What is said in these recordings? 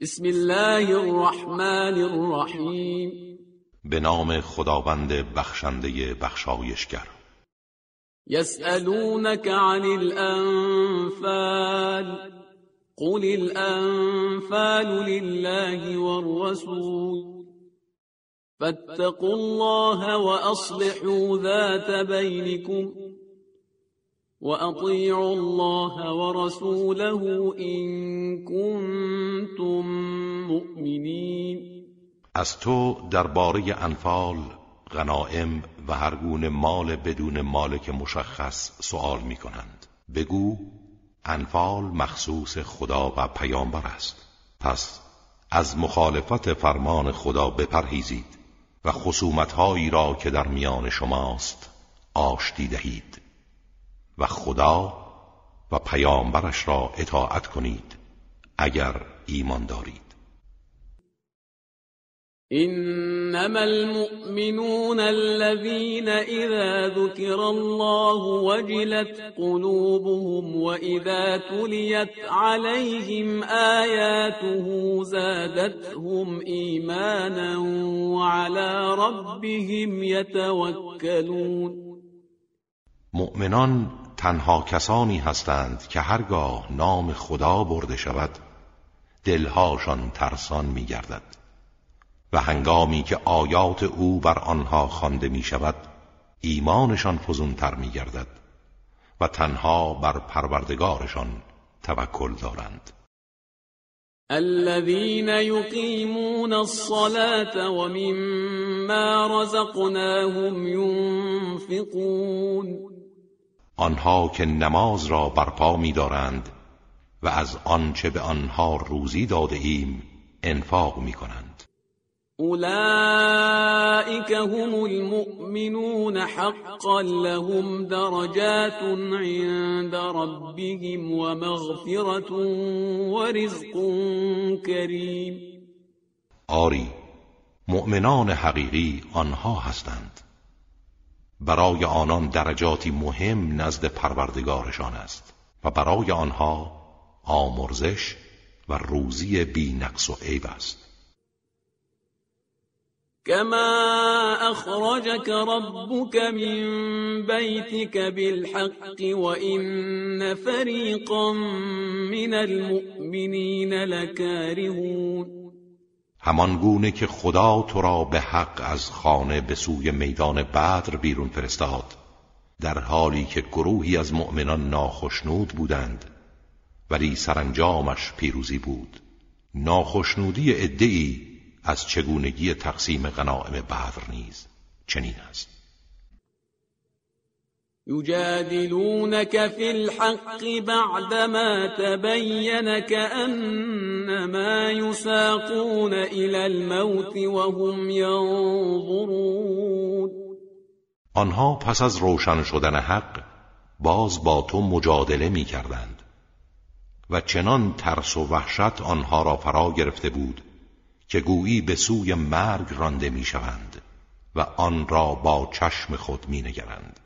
بسم الله الرحمن الرحیم. به نام خداوند بخشنده بخشایشگر. یسألونك عن الانفال. قل الانفال لله والرسول. فاتقوا الله وأصلحوا ذات بينكم. واطيعوا الله ورسوله ان كنتم مؤمنين. از تو درباره انفال غنائم و هر گونه مال بدون مالک مشخص سوال می کنند بگو انفال مخصوص خدا و پیامبر است. پس از مخالفت فرمان خدا بپرهیزید و خصومتهایی را که در میان شماست آشتی دهید. و خدا و پیامبرش را اطاعت کنید اگر ایمان دارید. انما المؤمنون الذين اذا ذكر الله وجلت قلوبهم واذا تليت عليهم اياته زادتهم ايمانا وعلى ربهم يتوكلون مؤمنان تنها کسانی هستند که هرگاه نام خدا برده شود دلهاشان ترسان میگردد و هنگامی که آیات او بر آنها خوانده می شود ایمانشان فزونتر می گردد و تنها بر پروردگارشان توکل دارند. الذين يقيمون الصلاة ومما رزقناهم ينفقون آنها که نماز را برپا می دارند و از آنچه به آنها روزی داده ایم انفاق می کنند اولئك هم المؤمنون حقا لهم درجات عند ربهم ومغفرة ورزق كريم آری مؤمنان حقیقی آنها هستند. برای آنان درجاتی مهم نزد پروردگارشان است و برای آنها آمرزش و روزی بی نقص و عیب است. كما أخرجك ربك من بيتك بالحق وإن فريقا من المؤمنين لكارهون همان گونه که خدا تو را به حق از خانه به سوی میدان بدر بیرون فرستاد. در حالی که گروهی از مؤمنان ناخشنود بودند ولی سرانجامش پیروزی بود. ناخشنودی ادعی از چگونگی تقسیم غنائم بدر نیز چنین است. يجادلونك في الحق بعدما تبين كأنما يساقون إلى الموت وهم ينظرون. آنها پس از روشن شدن حق باز با تو مجادله می کردند و چنان ترس و وحشت آنها را فرا گرفته بود که گویی به سوی مرگ رانده می‌شوند و آن را با چشم خود مینگرند.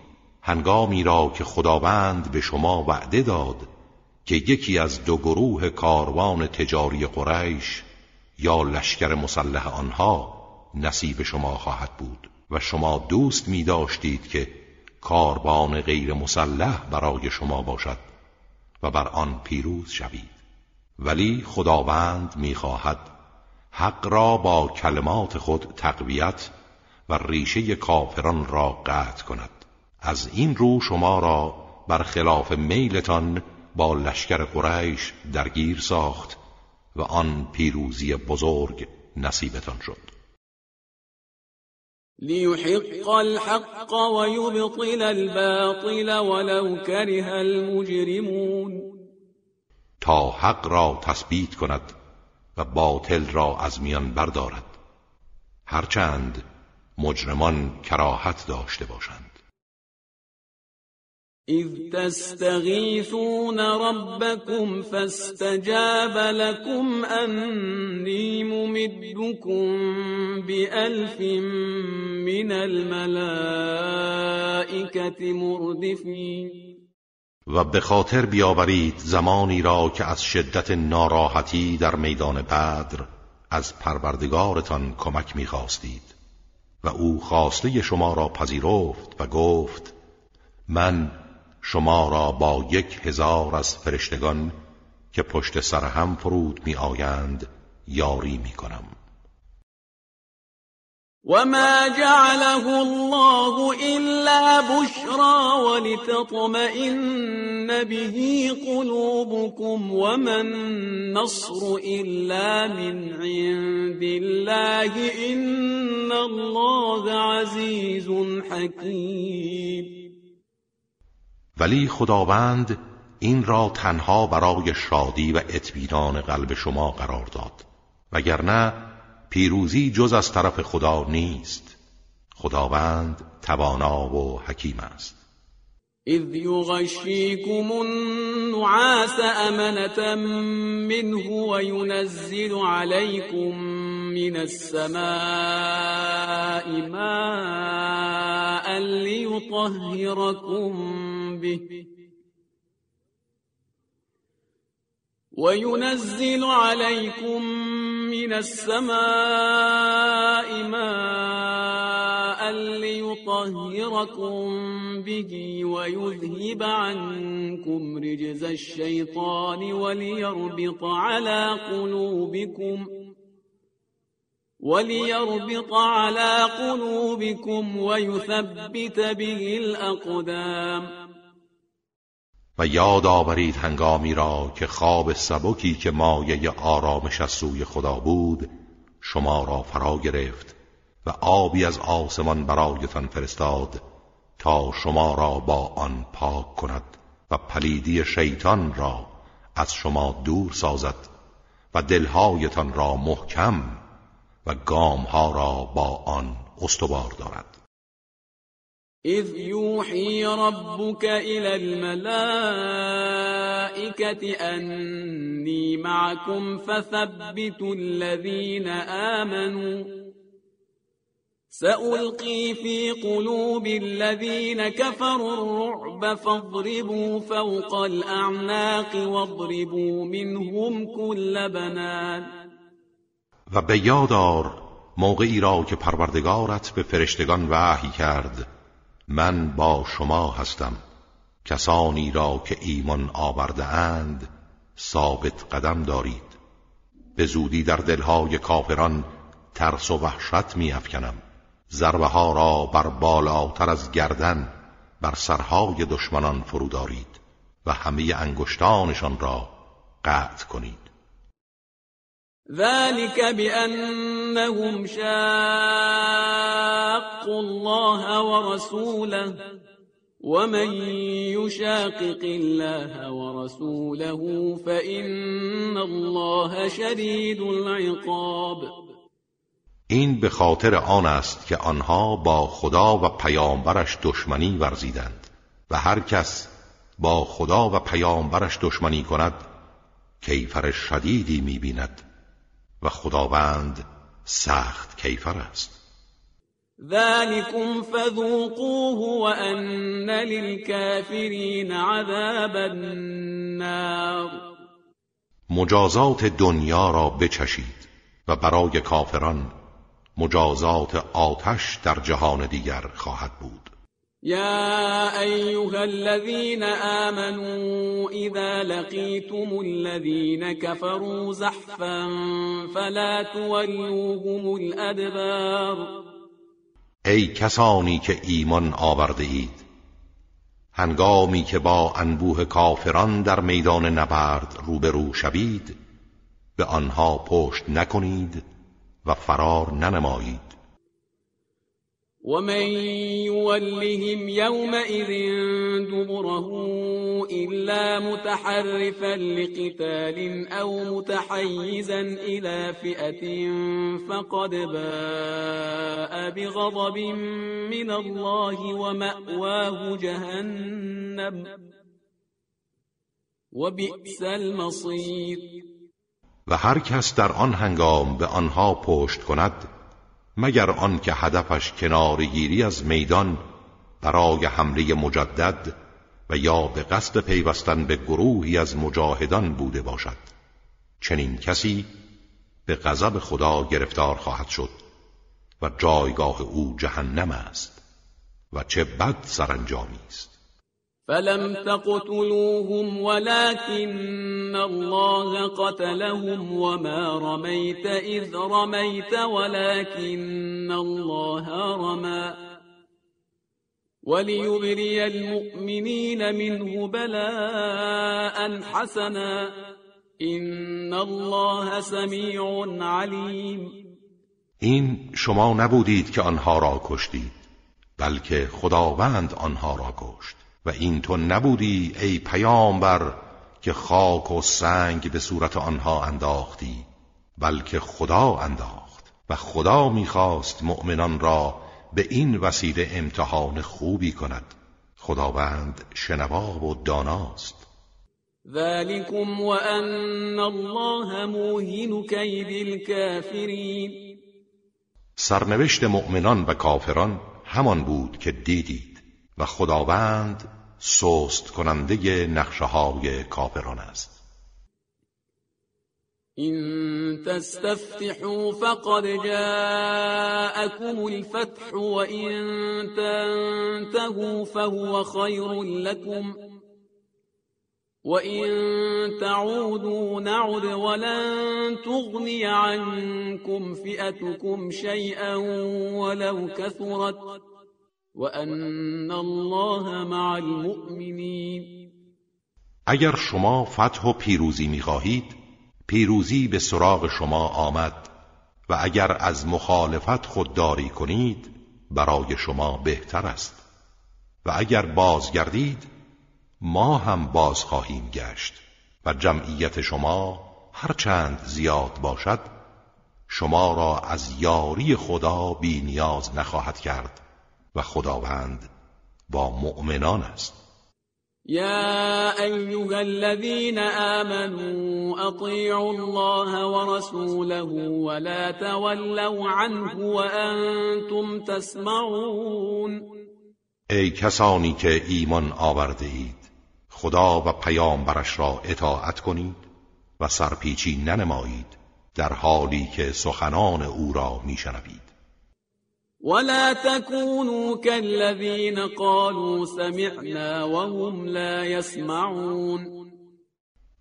هنگامی را که خداوند به شما وعده داد که یکی از دو گروه کاروان تجاری قریش یا لشکر مسلح آنها نصیب شما خواهد بود و شما دوست می داشتید که کاروان غیر مسلح برای شما باشد و بر آن پیروز شوید. ولی خداوند می‌خواهد حق را با کلمات خود تقویت و ریشه کافران را قطع کند. از این رو شما را برخلاف میلتان با لشکر قریش درگیر ساخت و آن پیروزی بزرگ نصیبتان شد. لیحق الحق و یبطل الباطل ولو کره المجرمون. تا حق را تثبیت کند و باطل را از میان بردارد. هرچند مجرمان کراهت داشته باشند. اذ تستغیثون ربكم فاستجاب لكم انی ممدكم بألف من الملائكة مردفین و به خاطر بیاورید زمانی را که از شدت ناراحتی در میدان بدر از پروردگارتان کمک می‌خواستید. و او خواسته شما را پذیرفت و گفت من شما را با یک هزار از فرشتگان که پشت سر هم فرود می آیند یاری می کنم وما جعله الله إلا بشرى ولتطمئن به قلوبكم وما النصر إلا من عند الله إن الله عزيز حكيم ولی خداوند این را تنها برای شادی و اطمینان قلب شما قرار داد. وگرنه پیروزی جز از طرف خدا نیست. خداوند توانا و حکیم است. اذ یغشیکم النعاس امنة منه وینزل علیکم من السماء ماء لیطهرکم به. وينزل عليكم من السماء ماء ليطهركم به ويذهب عنكم رجز الشيطان وليربط على قلوبكم وليربط على قلوبكم ويثبت به الأقدام و یاد آورید هنگامی را که خواب سبکی که مایه آرامش از سوی خدا بود شما را فرا گرفت و آبی از آسمان برایتان فرستاد تا شما را با آن پاک کند و پلیدی شیطان را از شما دور سازد و دلهایتان را محکم و گامها را با آن استوار دارد. إذ يوحي ربك إلى الملائكة أني معكم فثبتوا الذين آمنوا. سألقي في قلوب الذين كفروا الرعب فاضربوا فوق الأعناق واضربوا منهم كل بنان. و به یادار موقعی را که پروردگارت به فرشتگان وحی کرد. من با شما هستم. کسانی را که ایمان آورده اند ثابت قدم دارید. به زودی در دلهای کافران ترس و وحشت می افکنم ضربه ها را بر بالاتر از گردن بر سرهای دشمنان فرو دارید و همه انگشتانشان را قطع کنید. ذلك بأنهم شاقوا الله ورسوله ومن يشاقق الله ورسوله فإن الله شدید العقاب این به خاطر آن است که آنها با خدا و پیامبرش دشمنی ورزیدند و هر کس با خدا و پیامبرش دشمنی کند کیفر شدیدی می‌بیند. و خداوند سخت کیفر است. ذلكم فذوقوه وأن للكافرین عذاب النار. مجازات دنیا را بچشید و برای کافران مجازات آتش در جهان دیگر خواهد بود. يا أيها الذين آمنوا إذا لقيتم الذين كفروا زحفا فلا تولوهم الأدبار. ای کسانی که ایمان آورده اید. هنگامی که با انبوه کافران در میدان نبرد روبرو شوید به آنها پشت نکنید و فرار ننمایید. ومن يولهم يومئذ دبره إلا متحرفا لقتال أو متحيزا إلى فئة فقد باء بغضب من الله ومأواه جهنم وبئس المصير و کس در آن هنگام به آنها پشت کند مگر آن که هدفش کنارگیری از میدان برای حمله مجدد و یا به قصد پیوستن به گروهی از مجاهدان بوده باشد. چنین کسی به غضب خدا گرفتار خواهد شد و جایگاه او جهنم است و چه بد سرانجامی است. فلم تقتلوهم ولكن الله قتلهم وما رميت إذ رميت ولكن الله رمى وليبري المؤمنين منه بلاء حسنا إن الله سميع عليم. این شما نبودید که آنها را کشتید بلکه خداوند آنها را کشت. و این تو نبودی ای پیامبر که خاک و سنگ به صورت آنها انداختی بلکه خدا انداخت و خدا می‌خواست مؤمنان را به این وسیله امتحان خوبی کند. خداوند شنوا و داناست. ذلكم وأن الله موهن كید الكافرین سرنوشت مؤمنان و کافران همان بود که دیدید و خداوند سست کننده نقشه های کافران است. این تستفتحوا فقد جاءكم الفتح وإن تنتهوا فهو خير لكم وإن تعودوا نعد ولن تغني عنكم فئتكم شيئا ولو كثرت وان الله مع المؤمنین اگر شما فتح و پیروزی می‌خواهید پیروزی به سراغ شما آمد و اگر از مخالفت خودداری کنید برای شما بهتر است. و اگر بازگردید ما هم باز خواهیم گشت و جمعیت شما هرچند زیاد باشد شما را از یاری خدا بی نیاز نخواهد کرد. و خداوند با مؤمنان است. یا ایها الذين آمنوا اطیعوا الله ورسوله ولا تولوا عنه وانتم تسمعون. ای کسانی که ایمان آورده اید خدا و پیامبرش را اطاعت کنید و سرپیچی ننمایید در حالی که سخنان او را میشنوید. ولا تكونوا كالذين قالوا سمعنا وهم لا يسمعون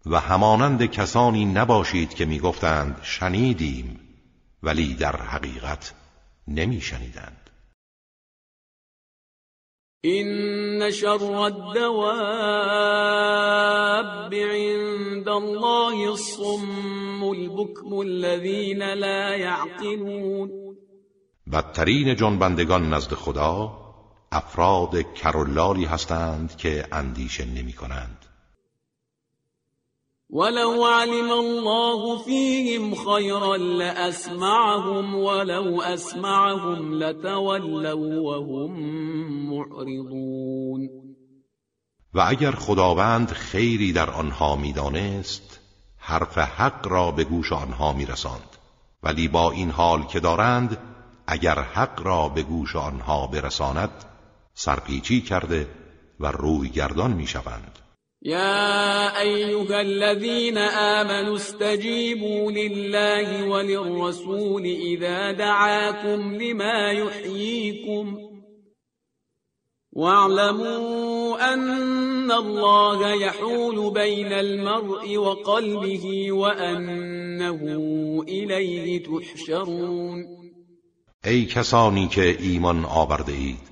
و همانند کسانی نباشید که می‌گفتند شنیدیم. ولی در حقیقت نمیشنیدند. این شر الدواب عند الله الصم البكم الذين لا يعقلون بدترین جنبندگان نزد خدا افراد کرلالی هستند که اندیشه نمی کنند. ولو علم الله فيهم خيرا لأسمعهم ولو أسمعهم لتولوا وهم معرضون. و اگر خداوند خیری در آنها می‌دانست حرف حق را به گوش آنها میرساند. ولی با این حال که دارند اگر حق را به گوش آنها برساند سرپیچی کرده و روی گردان میشوند. یا ایها الذين آمنوا استجیبوا لله وللرسول اذا دعاكم لما يحييكم واعلموا ان الله يحول بين المرء وقلبه وانه اليه تحشرون. ای کسانی که ایمان آورده اید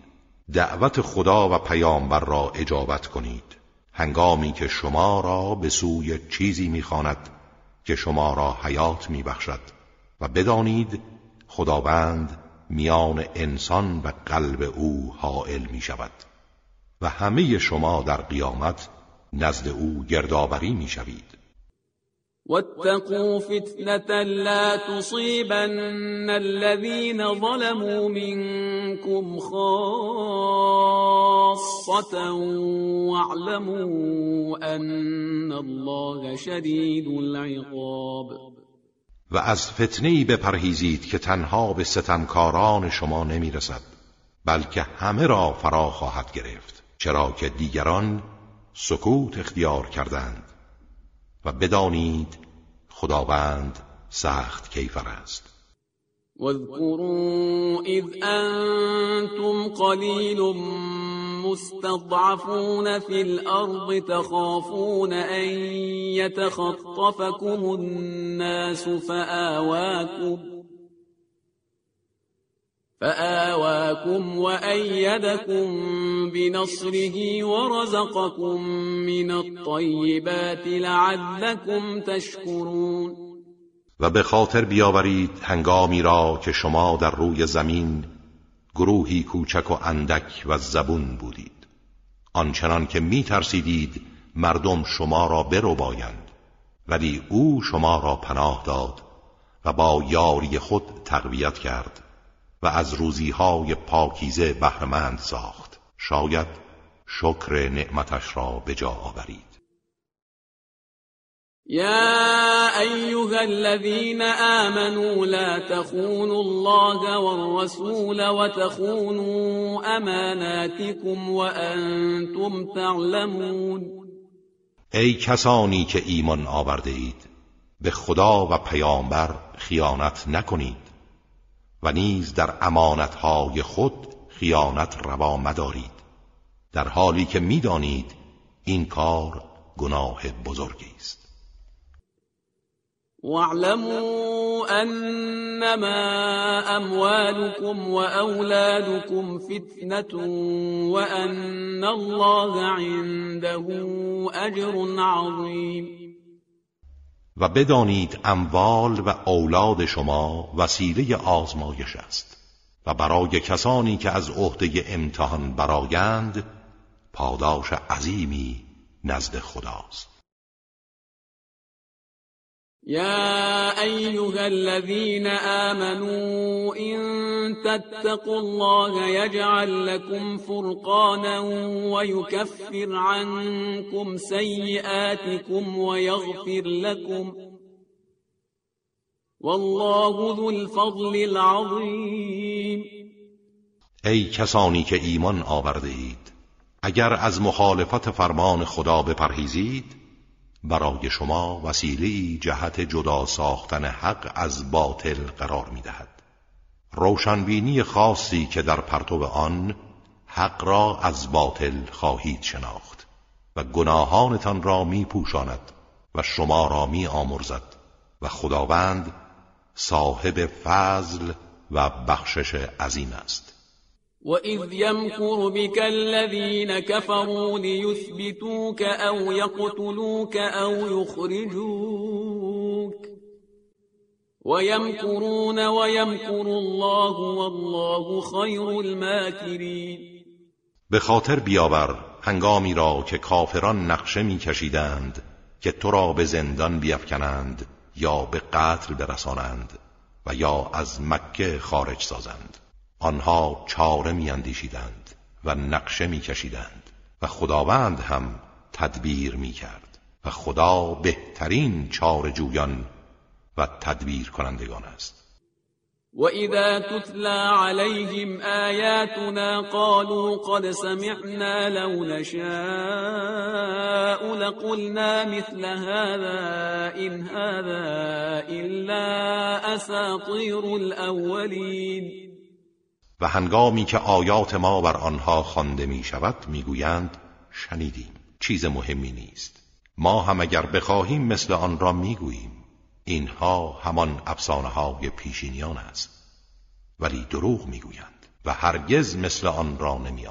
دعوت خدا و پیامبر را اجابت کنید. هنگامی که شما را به سوی چیزی می‌خواند که شما را حیات میبخشد و بدانید خداوند میان انسان و قلب او حائل می شود و همه شما در قیامت نزد او گردآوری می شوید واتقوا فتنة لا تصيبن الذين ظلموا منكم خاصة واعلموا أن الله شدید العقاب. و از فتنه بپرهیزید که تنها به ستمکاران شما نمی‌رسد بلکه همه را فرا خواهد گرفت چرا که دیگران سکوت اختیار کردند. بدانید خداوند سخت کیفر است. واذكروا اذ انتم قلیل مستضعفون في الأرض تخافون أن يتخطفكم الناس فآواكم فآواكم وأيدكم بنصره ورزقكم من الطيبات لعلكم تشكرون. و به خاطر بیاورید هنگامی را که شما در روی زمین گروهی کوچک و اندک و زبون بودید. آنچنان که می ترسیدید مردم شما را برو بایند ولی او شما را پناه داد و با یاری خود تقویت کرد. و از روزیهای پاکیزه بهرمند ساخت. شاید شکر نعمتش را به جا آورید. يا أيها الذين آمنوا لا تخونوا الله والرسول وتخونوا أماناتكم وأنتم تعلمون. ای کسانی که ایمان آورده اید به خدا و پیامبر خیانت نکنید. و نیز در امانتهای خود خیانت روا مدارید. در حالی که می‌دانید این کار گناه بزرگی است. واعلموا انما اموالكم واولادكم فتنه وان الله عنده اجر عظیم. و بدانید اموال و اولاد شما وسیله آزمایش است و برای کسانی که از عهده امتحان برایند پاداش عظیمی نزد خداست. يا أيها الذين آمنوا إن تتقوا الله يجعل لكم فرقانا ويكفر عنكم سيئاتكم ويغفر لكم والله ذو الفضل العظيم. ای کسانی که ایمان آورده اگر از مخالفت فرمان خدا بپرهیزید برای شما وسیله جهت جدا ساختن حق از باطل قرار می دهد. روشنبینی خاصی که در پرتو آن حق را از باطل خواهید شناخت و گناهانتان را می پوشاند و شما را می آمرزد و خداوند صاحب فضل و بخشش عظیم است وَإِذْ يَمْكُرُ بِكَ الَّذِينَ كَفَرُوا لِيُثْبِتُوكَ أَوْ يَقْتُلُوكَ أَوْ يُخْرِجُوكَ وَيَمْكُرُونَ وَيَمْكُرُ اللَّهُ وَاللَّهُ خَيْرُ الْمَاكِرِينَ به خاطر بیاور هنگامی را که کافران نقشه میکشیدند که تو را به زندان بیفکنند یا به قتل برسانند و یا از مکه خارج سازند. آنها چاره میاندیشیدند و نقشه میکشیدند و خداوند هم تدبیر می‌کرد و خدا بهترین چاره جویان و تدبیر کنندگان است. وَإِذَا تُتْلَى عَلَيْهِمْ آيَاتُنَا قَالُوا قَدْ سَمِعْنَا لَوْ نَشَاءُ لَقُلْنَا مِثْلَ هَذَا إِنْ هَذَا إِلَّا أَسَاطِيرُ الْأَوَّلِينَ و هنگامی که آیات ما بر آنها خوانده می شود می‌گویند شنیدیم. چیز مهمی نیست. ما هم اگر بخواهیم مثل آن را می‌گوییم. اینها همان افسانه های پیشینیان است. ولی دروغ می‌گویند و هرگز مثل آن را نمی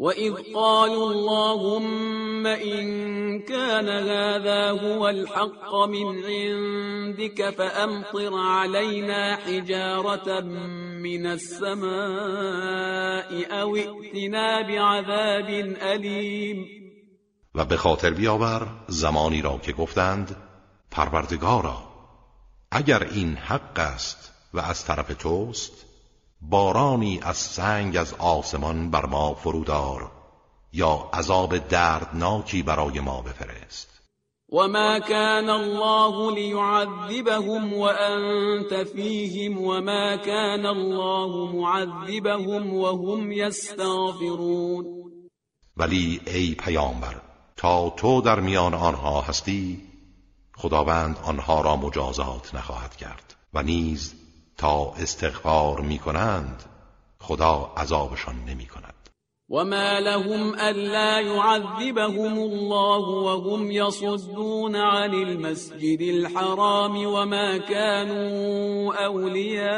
وَإِذْ قَالُوا اللَّهُمَّ اللهم إن كان هذا هو الحق من عندك فأمطر علينا حجارة من السماء أو ائتنا بعذاب أليم. و به خاطر بیاور زمانی را که گفتند پروردگارا اگر این حق است و از طرف توست بارانی از سنگ از آسمان بر ما فرودار. یا عذاب دردناکی برای ما بفرست. وما كان الله ليعذبهم وأنت فيهم وما كان الله معذبهم وهم يستغفرون. ولی ای پیامبر تا تو در میان آنها هستی خداوند آنها را مجازات نخواهد کرد و نیز تا استغفار می کنند خدا عذابشان نمی کند وما لهم ألا يعذبهم الله وهم يصدون عن المسجد الحرام وما كانوا أولياءه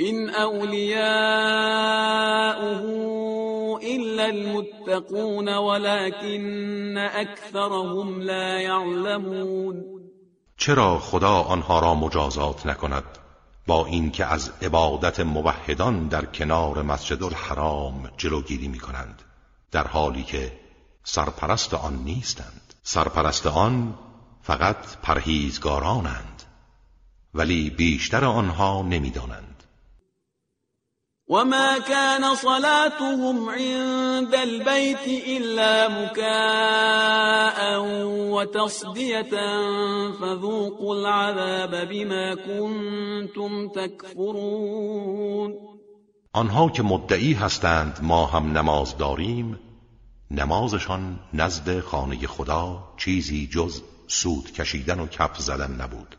إن أولياؤه إلا المتقون ولكن أكثرهم لا يعلمون چرا خدا آنها را مجازات نکند؟ با اینکه از عبادت موحدان در کنار مسجد الحرام جلوگیری می کنند در حالی که سرپرست آن نیستند. سرپرست آن فقط پرهیزگارانند ولی بیشتر آنها نمی‌دانند. وما كان صلاتهم عند البيت إلا مكاء وتصدية فذوقوا العذاب بما كنتم تكفرون آنها که مدعی هستند ما هم نماز داریم نمازشان نزد خانه خدا چیزی جز سود کشیدن و کف زدن نبود.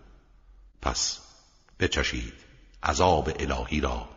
پس بچشید عذاب الهی را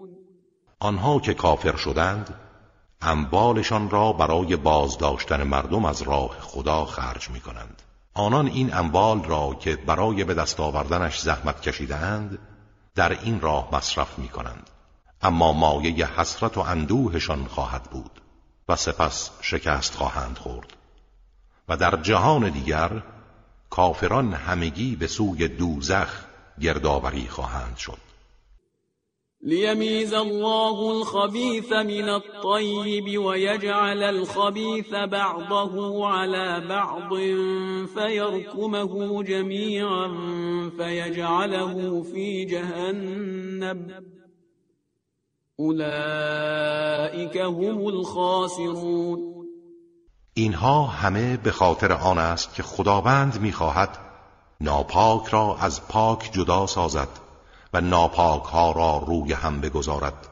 آنها که کافر شدند اموالشان را برای بازداشتن مردم از راه خدا خرج می کنند آنان این اموال را که برای به دست آوردنش زحمت کشیدند در این راه مصرف می کنند اما مایه حسرت و اندوهشان خواهد بود و سپس شکست خواهند خورد. و در جهان دیگر کافران همگی به سوی دوزخ گردآوری خواهند شد. ليميز الله الخبيث من الطيب ويجعل الخبيث بعضه على بعض فيركمه جميعا فيجعله في جهنم. أولئك هم الخاسرون. اینها همه به خاطر آن است که خداوند می‌خواهد ناپاک را از پاک جدا سازد. و ناپاک ها را روی هم بگذارد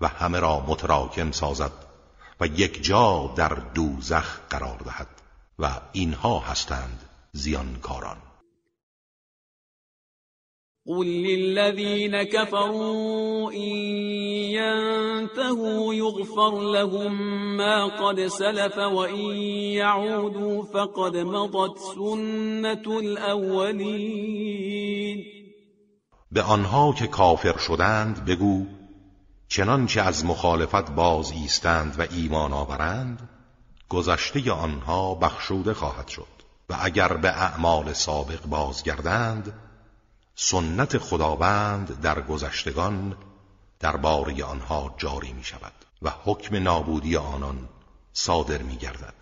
و همه را متراکم سازد و یک جا در دوزخ قرار دهد و اینها هستند زیانکاران. قل للذين كفروا إن ينتهوا يغفر لهم ما قد سلف وإن يعودوا فقد مضت سنة الأولين به آنها که کافر شدند بگو چنانچه از مخالفت باز ایستند و ایمان آورند گذشته آنها بخشوده خواهد شد. و اگر به اعمال سابق بازگردند سنت خداوند در گذشتگان درباره آنها جاری می شود و حکم نابودی آنان صادر می گردد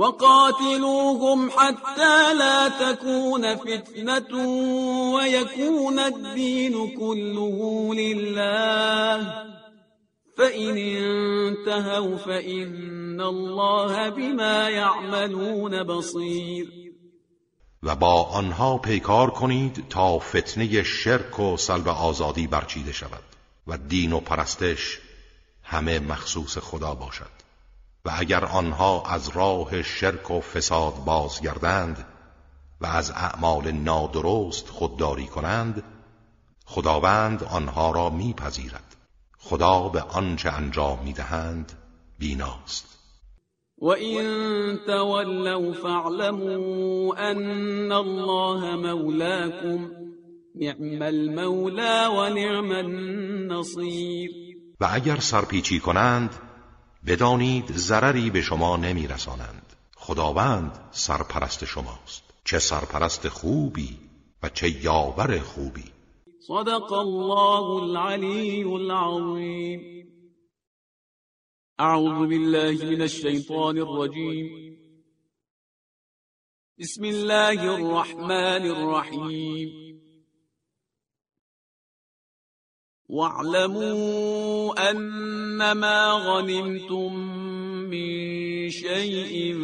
وقاتلوهم حتى لا تكون فتنة ويكون الدين كله لله. فإن انتهوا فإن الله بما يعملون بصير. و با آنها پیکار کنید تا فتنه شرک و سلب آزادی برچیده شود و دین و پرستش همه مخصوص خدا باشد. و اگر آنها از راه شرک و فساد بازگردند و از اعمال نادرست خودداری کنند خداوند آنها را میپذیرد. خدا به آنچه انجام می‌دهند بیناست. وَإِن تَوَلَّوْا فَاعْلَمُوا أَنَّ اللَّهَ مَوْلَاكُمْ نِعْمَ الْمَوْلَى وَنِعْمَ النَّصِيرُ و اگر سرپیچی کنند بدانید ضرری به شما نمیرسانند. خداوند سرپرست شماست. چه سرپرست خوبی و چه یاور خوبی. صدق الله العلی العظیم. أعوذ بالله من الشيطان الرجيم بسم الله الرحمن الرحيم واعلموا أنما غنمتم من شيء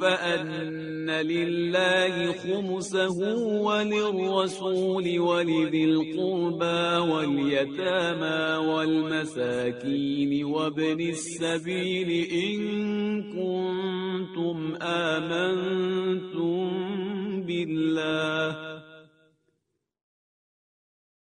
فأن لله خمسه وللرسول ولذي القربى واليتامى والمساكين وابن السبيل إن كنتم آمنتم بالله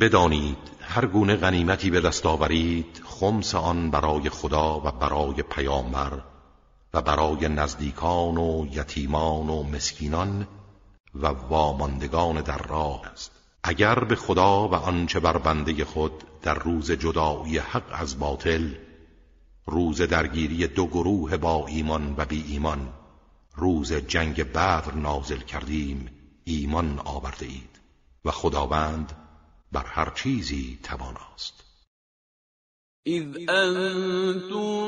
بدانید هر گونه غنیمتی به دست آورید خمس آن برای خدا و برای پیامبر و برای نزدیکان و یتیمان و مسکینان و واماندگان در راه است. اگر به خدا و آنچه بر بنده خود در روز جدایی حق از باطل روز درگیری دو گروه با ایمان و بی ایمان روز جنگ بدر نازل کردیم ایمان آورده اید. و خداوند بر هر چیزی تواناست. إذ أنتم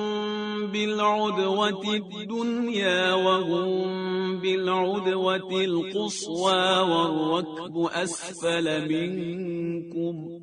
بالعدوة الدنيا وهم بالعدوة القصوى والركب أسفل منكم.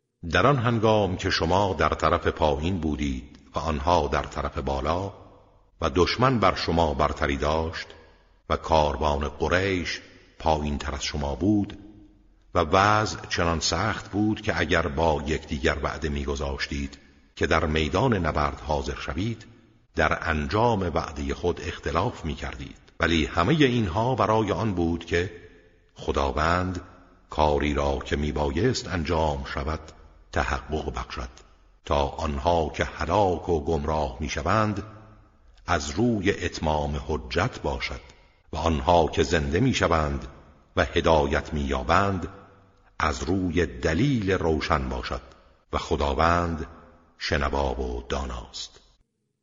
در آن هنگام که شما در طرف پایین بودید و آنها در طرف بالا و دشمن بر شما برتری داشت و کاروان قریش پایین تر از شما بود و وضع چنان سخت بود که اگر با یکدیگر وعده میگذاشتید که در میدان نبرد حاضر شوید در انجام وعده خود اختلاف می کردید ولی همه اینها برای آن بود که خداوند کاری را که میبایست انجام شود تحقق بخشد تا آنها که هلاک و گمراه می‌شوند از روی اتمام حجت باشد و آنها که زنده می‌شوند و هدایت مییابند از روی دلیل روشن باشد و خداوند شنوا و داناست.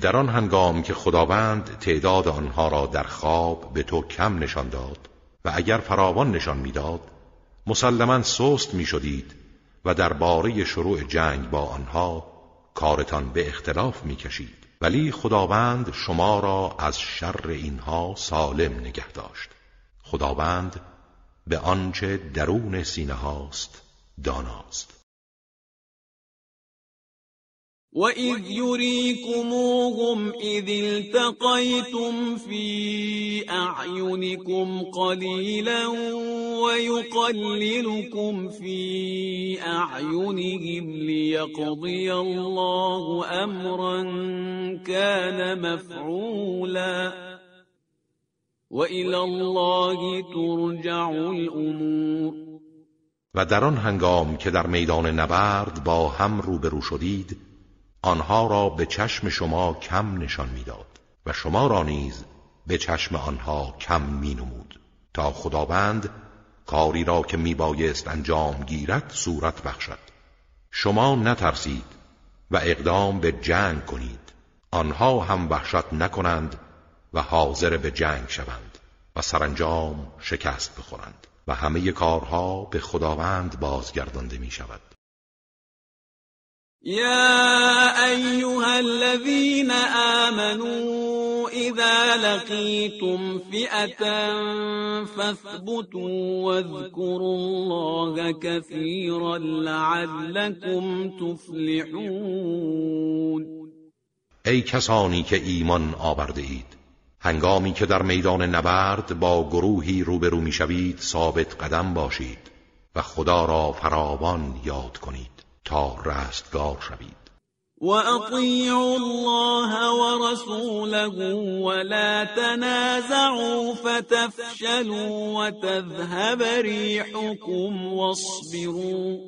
در آن هنگام که خداوند تعداد آنها را در خواب به تو کم نشان داد و اگر فراوان نشان می‌داد مسلما سست می‌شدید و درباره شروع جنگ با آنها کارتان به اختلاف می‌کشید. ولی خداوند شما را از شر اینها سالم نگه داشت. خداوند به آنچه درون سینه هاست داناست. وإذ يريكموهم إذ التقيتم في أعينكم قليلا ويقللكم في أعينهم ليقضي الله أمرا كان مفعولا وإلى الله ترجع الأمور و در آن هنگام که در میدان نبرد با هم روبرو شدید آنها را به چشم شما کم نشان می‌داد و شما را نیز به چشم آنها کم می نمود تا خداوند کاری را که می بایست انجام گیرد صورت بخشد. شما نترسید و اقدام به جنگ کنید. آنها هم وحشت نکنند و حاضر به جنگ شوند و سرانجام شکست بخورند و همه کارها به خداوند بازگردانده می شود يا أيها الذين آمنوا إذا لقيتم فئة فاثبتوا واذكروا الله كثيرا لعلكم تفلحون. ای کسانی که ایمان آورده اید هنگامی که در میدان نبرد با گروهی روبرو می‌شوید ثابت قدم باشید و خدا را فراوان یاد کنید. تا رستگار شوید. و اطیعوا الله و رسوله ولا تنازعوا فتفشلوا وتذهب ريحكم واصبروا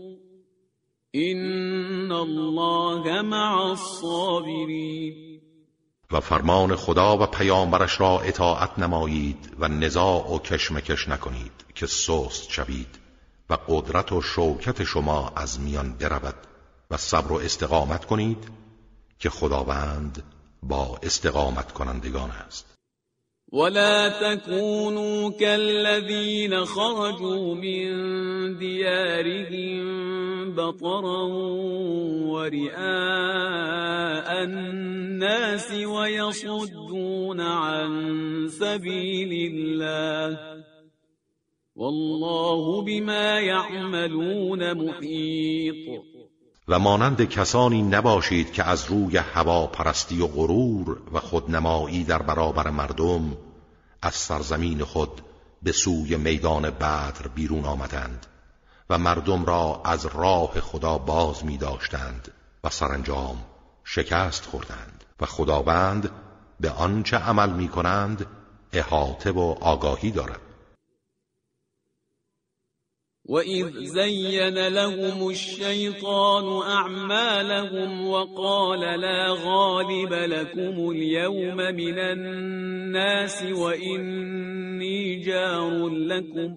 ان الله مع الصابرین و فرمان خدا و پیامبرش را اطاعت نمایید و نزاع و کشمکش نکنید که سست شوید. و قدرت و شوکت شما از میان برود و صبر و استقامت کنید که خداوند با استقامت کنندگان است. ولا تكونوا كالذين خرجوا من ديارهم بطرا ورئاء الناس ويصدون عن سبيل الله والله بما يعملون محيط و مانند کسانی نباشید که از روی هوا پرستی و غرور و خودنمایی در برابر مردم از سرزمین خود به سوی میدان بدر بیرون آمدند و مردم را از راه خدا باز می داشتند و سرانجام شکست خوردند و خداوند به آنچه عمل می کنند احاطه و آگاهی دارد. وَإِذْ زَيَّنَ لَهُمُ الشَّيْطَانُ أَعْمَالَهُمْ وَقَالَ لَا غَالِبَ لَكُمُ الْيَوْمَ مِنَ النَّاسِ وَإِنِّي جَارٌ لَكُمْ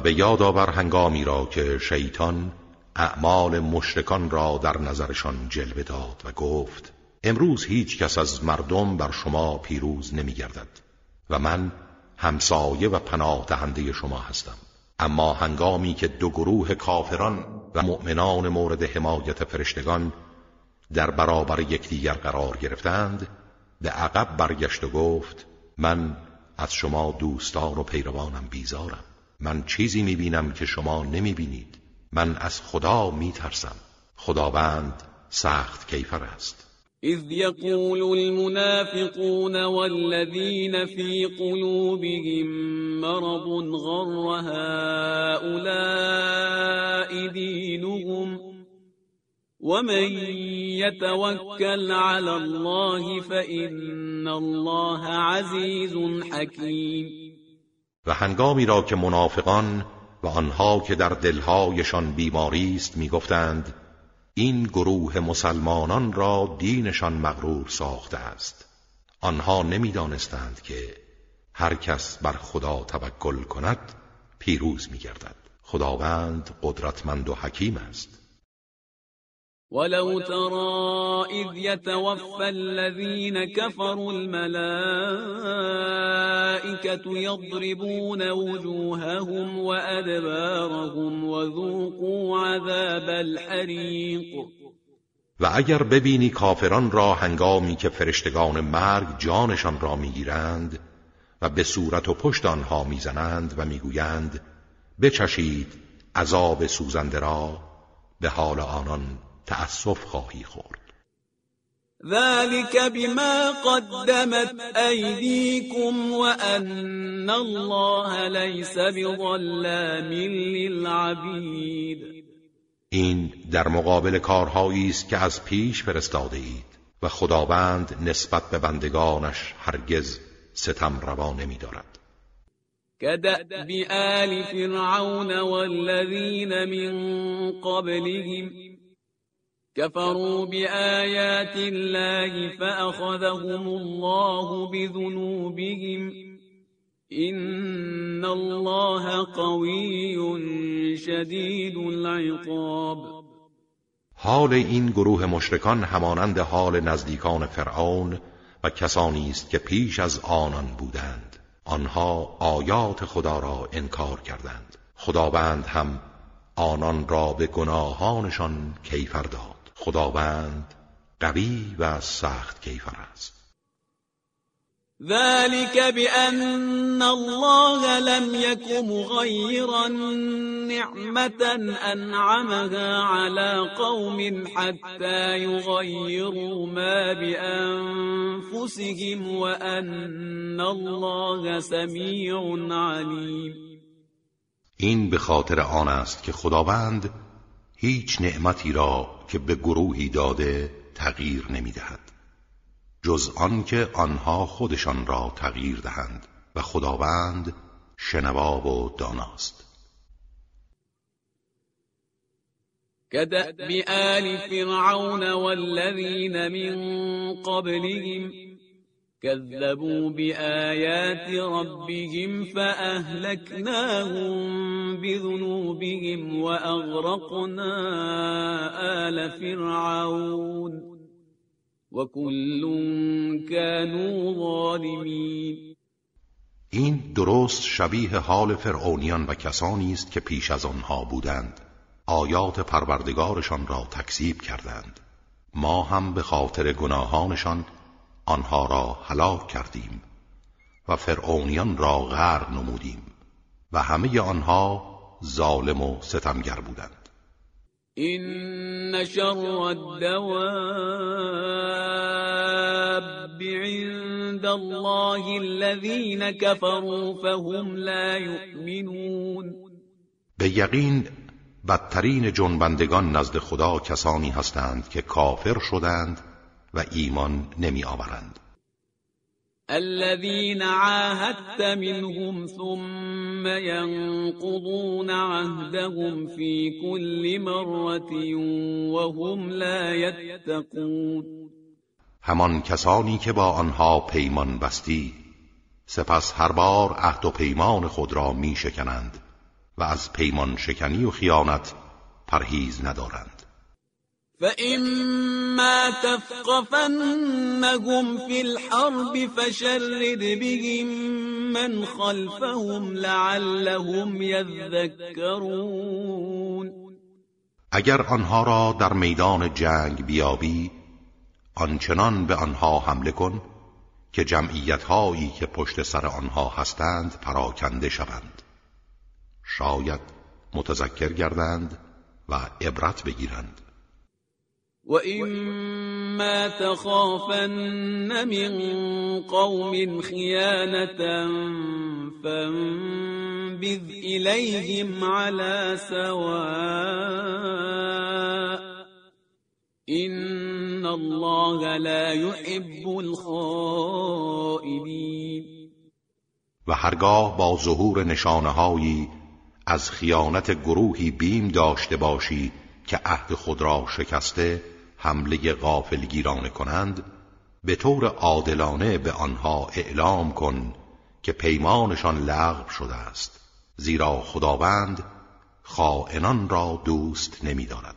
به یاد آور هنگامی را که شیطان اعمال مشرکان را در نظرشان جلوه داد و گفت امروز هیچ کس از مردم بر شما پیروز نمی گردد و من همسایه و پناه دهنده شما هستم. اما هنگامی که دو گروه کافران و مؤمنان مورد حمایت فرشتگان در برابر یکدیگر قرار گرفتند به عقب برگشت و گفت من از شما دوستان و پیروانم بیزارم. من چیزی می‌بینم که شما نمی‌بینید. من از خدا میترسم. خداوند سخت کیفر است. إذ يقول المنافقون والذين في قلوبهم مرض غر هؤلاء دينهم ومن يتوكل على الله فإن الله عزيز حكيم و هنگامی را که منافقان و آنها که در دلهایشان بیماری است می‌گفتند این گروه مسلمانان را دینشان مغرور ساخته است. آنها نمی‌دانستند که هر کس بر خدا توکل کند پیروز میگردد. خداوند قدرتمند و حکیم است. ولو ترى إذ يتوفى الذين كفروا الملائكة يضربون وجوههم وأدبارهم وذوقوا عذاب الحریق و اگر ببینی کافران را هنگامی که فرشتگان مرگ جانشان را می‌گیرند و به صورت و پشت آنها می‌زنند و می‌گویند بچشید عذاب سوزنده را به حال آنان تأسف خواهی خورد. ذلك بما قدمت أيديكم وأن الله ليس بظلام للعبید این در مقابل کارهایی است که از پیش فرستاده اید و خداوند نسبت به بندگانش هرگز ستم روا نمی دارد. كدأب آل فرعون والذين من قبلهم كفروا بآيات الله فأخذهم الله بذنوبهم. إن الله قوي شدید العقاب. حال این گروه مشرکان همانند حال نزدیکان فرعون و کسانی است که پیش از آنان بودند. آنها آیات خدا را انکار کردند. خداوند هم آنان را به گناهانشان کیفر داد. خداوند قوی و سخت کیفر است. ذلك بأن الله لم يك مغيرا نعمة أنعمها على قوم حتى يغيروا ما بأنفسهم وأن الله سميع عليم. این به خاطر آن است که خداوند هیچ نعمتی را که به گروهی داده تغییر نمی‌دهد جز آنکه آنها خودشان را تغییر دهند و خداوند شنوا و داناست. كدأب آل فرعون والذين من قبلهم كذبوا بآيات ربهم فأهلكناهم بذنوبهم وأغرقنا آل فرعون و کل كانوا ظالمین این درست شبیه حال فرعونیان و کسانی است که پیش از آنها بودند. آیات پروردگارشان را تکذیب کردند. ما هم به خاطر گناهانشان آنها را هلاک کردیم و فرعونیان را غرق نمودیم و همه آنها ظالم و ستمگر بودند. إن شر الدواب عند الله الذين كفروا فهم لا يؤمنون. به یقین بدترین جنبندگان نزد خدا کسانی هستند که کافر شدند و ایمان نمی آورند. الذين عاهدت منهم ثم ينقضون عهدهم في كل مرة وهم لا يتقون. همان کسانی که با آنها پیمان بستی سپس هر بار عهد و پیمان خود را می شکنند و از پیمان شکنی و خیانت پرهیز ندارند. فإما تثقفنهم في الحرب فشرد بهم من خلفهم لعلهم يذكرون اگر آنها را در میدان جنگ بیابی آنچنان به آنها حمله کن که جمعیت هایی که پشت سر آنها هستند پراکنده شوند. شاید متذکر گردند و عبرت بگیرند. وإما تخافن من قوم خيانة فانبذ إليهم على سواء إن الله لا يحب الخائنين و هرگاه با ظهور نشانههایی از خیانت گروهی بیم داشته باشی که عهد خود را شکسته حمله غافلگیرانه کنند به طور عادلانه به آنها اعلام کن که پیمانشان لغو شده است. زیرا خداوند خائنان را دوست نمی‌دارد.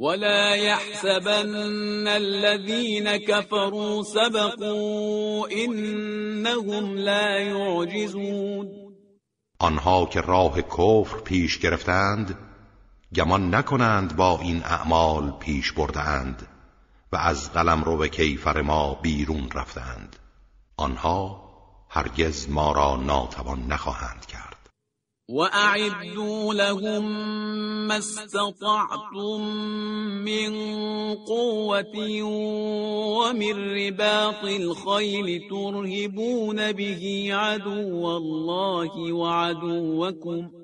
ولا يحسبن الذين كفروا سبقوا انهم لا يعجزون. آنها که راه کفر پیش گرفتند گمان نکنند با این اعمال پیش بردهاند و از قلم رو به کیفر ما بیرون رفتند آنها هرگز ما را ناتوان نخواهند کرد. وأعدوا لهم ما استطعتم من قوة ومن رباط الخيل ترهبون به عدو الله وعدوكم.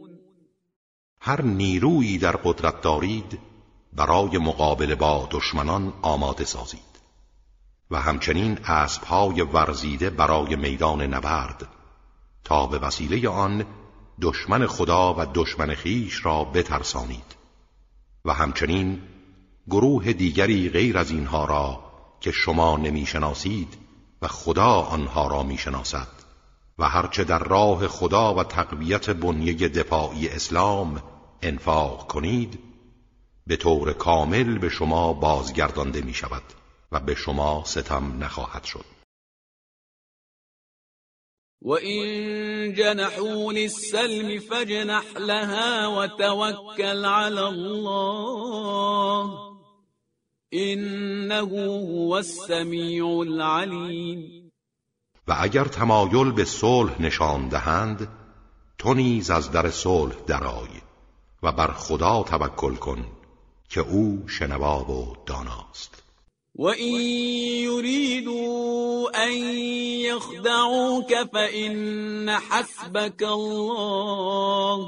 هر نیرویی در قدرت دارید برای مقابله با دشمنان آماده سازید. و همچنین اسبهای ورزیده برای میدان نبرد تا به وسیله آن دشمن خدا و دشمن خیش را بترسانید. و همچنین گروه دیگری غیر از اینها را که شما نمی‌شناسید و خدا آنها را می‌شناسد. و هرچه در راه خدا و تقویت بنیه دفاعی اسلام انفاق کنید به طور کامل به شما بازگردانده می شود و به شما ستم نخواهد شد. و این جنحوا فجنح لها وتوکل على الله انه هو السمیع العلیم. و اگر تمایل به صلح نشان دهند تو نیز از در صلح درآی و بر خدا توکل کن که او شنوا و داناست. و این یریدوا ان یخدعوک فإن حسبك الله.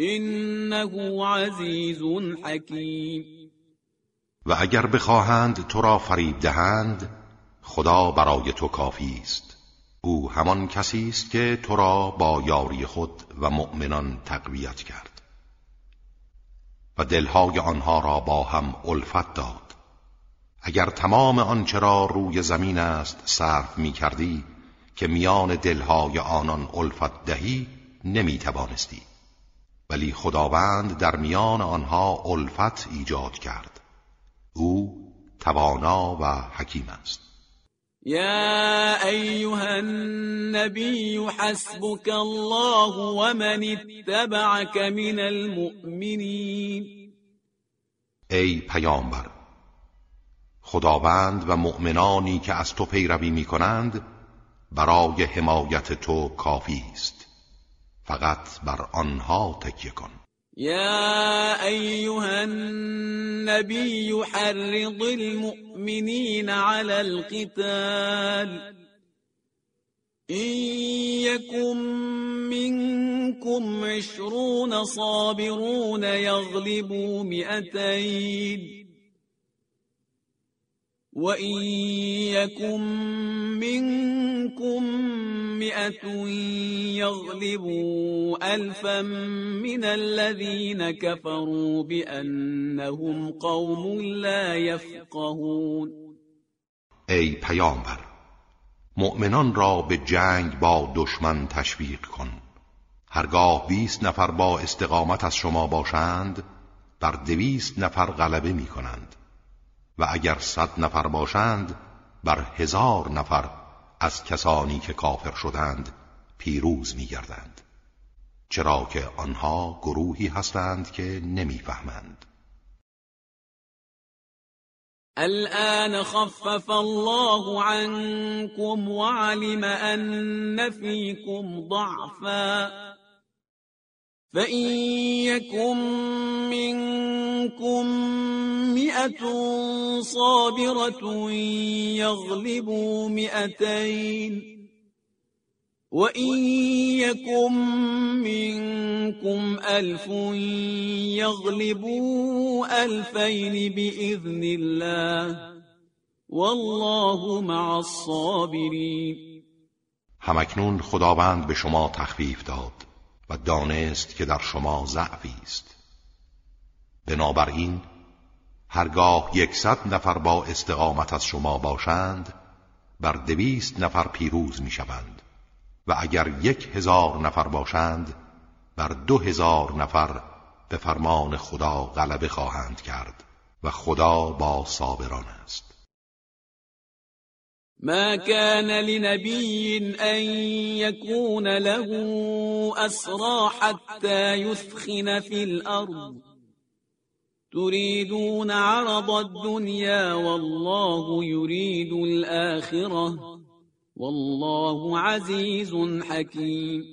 إنه عزيز حكيم. و اگر بخواهند تو را فریب دهند خدا برای تو کافی است. او همان کسی است که تو را با یاری خود و مؤمنان تقویت کرد. و دلهای آنها را با هم الفت داد. اگر تمام آنچه را روی زمین است صرف می کردی که میان دلهای آنان الفت دهی نمی توانستی. ولی خداوند در میان آنها الفت ایجاد کرد. او توانا و حکیم است. يا أيها النبي حسبك الله ومن اتبعك من المؤمنين ای پیامبر خداوند و مؤمنانی که از تو پیروی می کنند برای حمایت تو کافی است. فقط بر آنها تکیه کن. يا أيها النبي حرض المؤمنين على القتال. إن يكن منكم عشرون صابرون يغلبوا مئتين وإن يكن منكم مئة يغلبوا ألفا من الذين كفروا بأنهم قوم لا يفقهون ای پیامبر مؤمنان را به جنگ با دشمن تشویق کن. هرگاه بیست نفر با استقامت از شما باشند بر دویست نفر غلبه می کنند و اگر صد نفر باشند بر هزار نفر از کسانی که کافر شدند پیروز میگردند. چرا که آنها گروهی هستند که نمی‌فهمند. الآن خفف الله عنكم وعلم أن فيكم ضعفا. فإن يكن منكم مئة صابرة يغلبوا مئتين وَإِن يَكُن مِّنكُمْ أَلْفٌ يَغْلِبُوا أَلْفَيْنِ بِإِذْنِ اللَّهِ والله مع الصابرین همکنون خداوند به شما تخفیف داد. و دانست که در شما ضعفی است. بنابراین هرگاه یکصد نفر با استقامت از شما باشند بر دویست نفر پیروز می‌شوند و اگر یک هزار نفر باشند بر دو هزار نفر به فرمان خدا غلبه خواهند کرد و خدا با صابران است. ما كان لنبي أن يكون له أسرى حتى يثخن في الأرض. تريدون عرض الدنيا والله يريد الآخرة. والله عزیز حکیم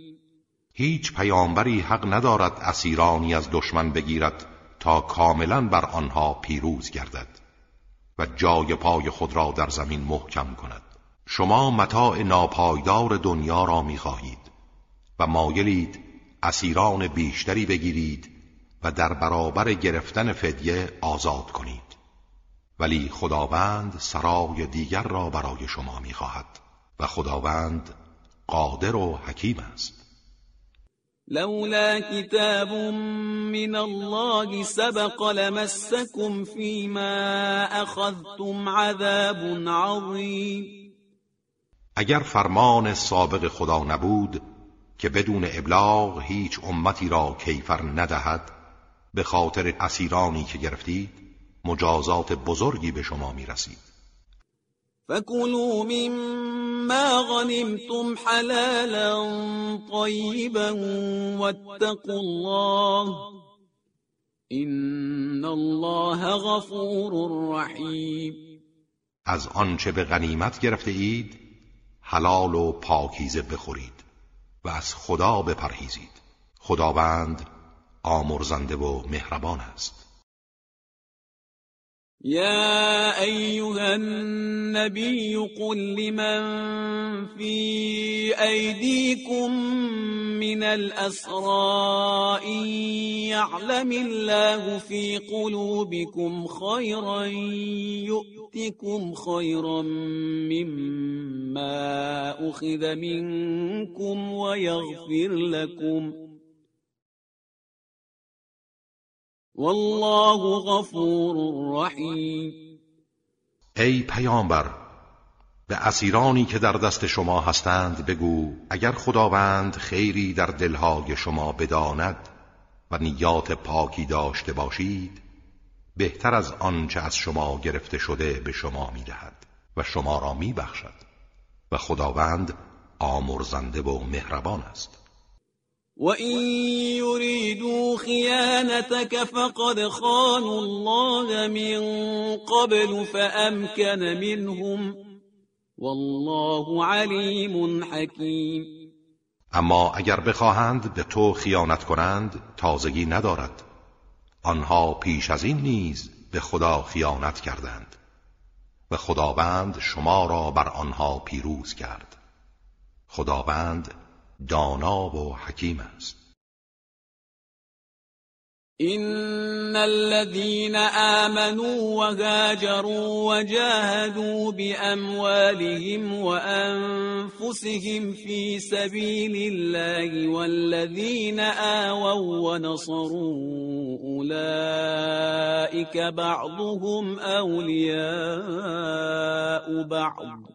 هیچ پیامبری حق ندارد اسیرانی از دشمن بگیرد تا کاملا بر آنها پیروز گردد. و جای پای خود را در زمین محکم کند. شما متاع ناپایدار دنیا را می‌خواهید و مایلید اسیران بیشتری بگیرید و در برابر گرفتن فدیه آزاد کنید. ولی خداوند سرای دیگر را برای شما می‌خواهد و خداوند قادر و حکیم است. لولا کتاب من الله سبق لمسكم فيما اخذتم عذاب عظیم اگر فرمان سابق خدا نبود که بدون ابلاغ هیچ امتی را کیفر ندهد به خاطر اسیرانی که گرفتید مجازات بزرگی به شما می رسید فكلوا مما غنمتم حلالا طيبا واتقوا الله ان الله غفور رحیم از آنچه به غنیمت گرفته اید حلال و پاکیزه بخورید و از خدا بپرهیزید. خداوند آمرزنده و مهربان است. يا أيها النبي قل لمن في أيديكم من الأسرى إن يعلم الله في قلوبكم خيرا يؤتكم خيرا مما أخذ منكم ويغفر لكم والله غفور رحیم. ای پیامبر به اسیرانی که در دست شما هستند بگو اگر خداوند خیری در دلهای شما بداند و نیات پاکی داشته باشید بهتر از آنچه از شما گرفته شده به شما می‌دهد و شما را میبخشد و خداوند آمرزنده و مهربان است. وَإِن يُرِيدُوا خِيَانَتَكَ فَقَدْ خَانُوا اللَّهَ مِن قَبْلُ فَأَمْكَنَ مِنْهُمْ والله علیم حکیم اما اگر بخواهند به تو خیانت کنند تازگی ندارد. آنها پیش از این نیز به خدا خیانت کردند. و خداوند شما را بر آنها پیروز کرد. خداوند دانا و حکیم است. إن الذين آمنوا وهاجروا وجاهدوا بأموالهم وأنفسهم في سبيل الله والذين آووا ونصروا أولئك بعضهم أولياء بعض.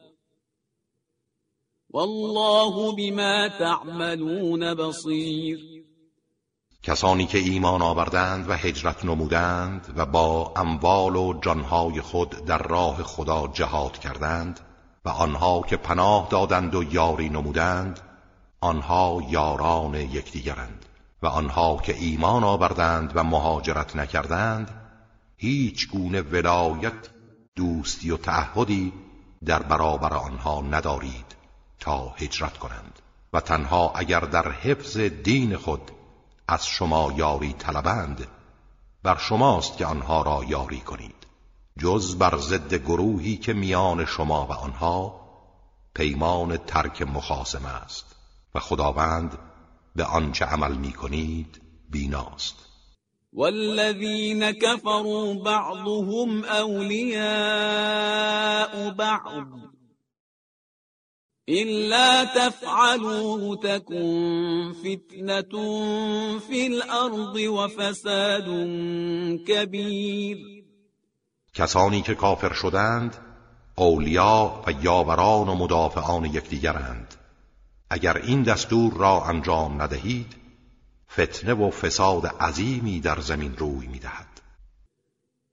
والله بما تعملون بصیر کسانی که ایمان آوردند و هجرت نمودند و با اموال و جانهای خود در راه خدا جهاد کردند و آنها که پناه دادند و یاری نمودند آنها یاران یکدیگرند و آنها که ایمان آوردند و مهاجرت نکردند هیچ گونه ولایت دوستی و تعهدی در برابر آنها ندارید. تا هجرت کنند. و تنها اگر در حفظ دین خود از شما یاری طلبند بر شماست که آنها را یاری کنید. جز بر ضد گروهی که میان شما و آنها پیمان ترک مخاسم است. و خداوند به آنچه عمل می کنید بیناست. والذین كفروا بعضهم اولیاء بعض. إلا تفعلوه تكن فتنة في الأرض وفساد كبير. کسانی که کافر شدند اولیا و یاوران و مدافعان یکدیگرند. اگر این دستور را انجام ندهید فتنه و فساد عظیمی در زمین روی می‌دهد.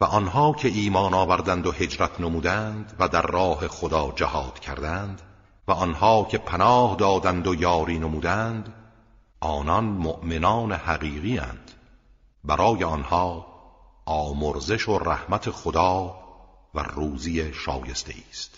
و آنها که ایمان آوردند و هجرت نمودند و در راه خدا جهاد کردند و آنها که پناه دادند و یاری نمودند آنان مؤمنان حقیقی اند برای آنها آمرزش و رحمت خدا و روزی شایسته است.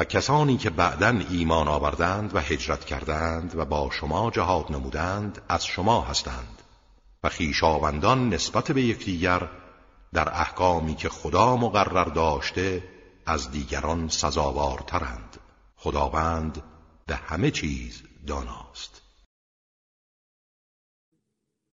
و کسانی که بعدا ایمان آوردند و هجرت کردند و با شما جهاد نمودند از شما هستند و خیشاوندان نسبت به یکدیگر در احکامی که خدا مقرر داشته از دیگران سزاوارترند. خداوند به همه چیز داناست.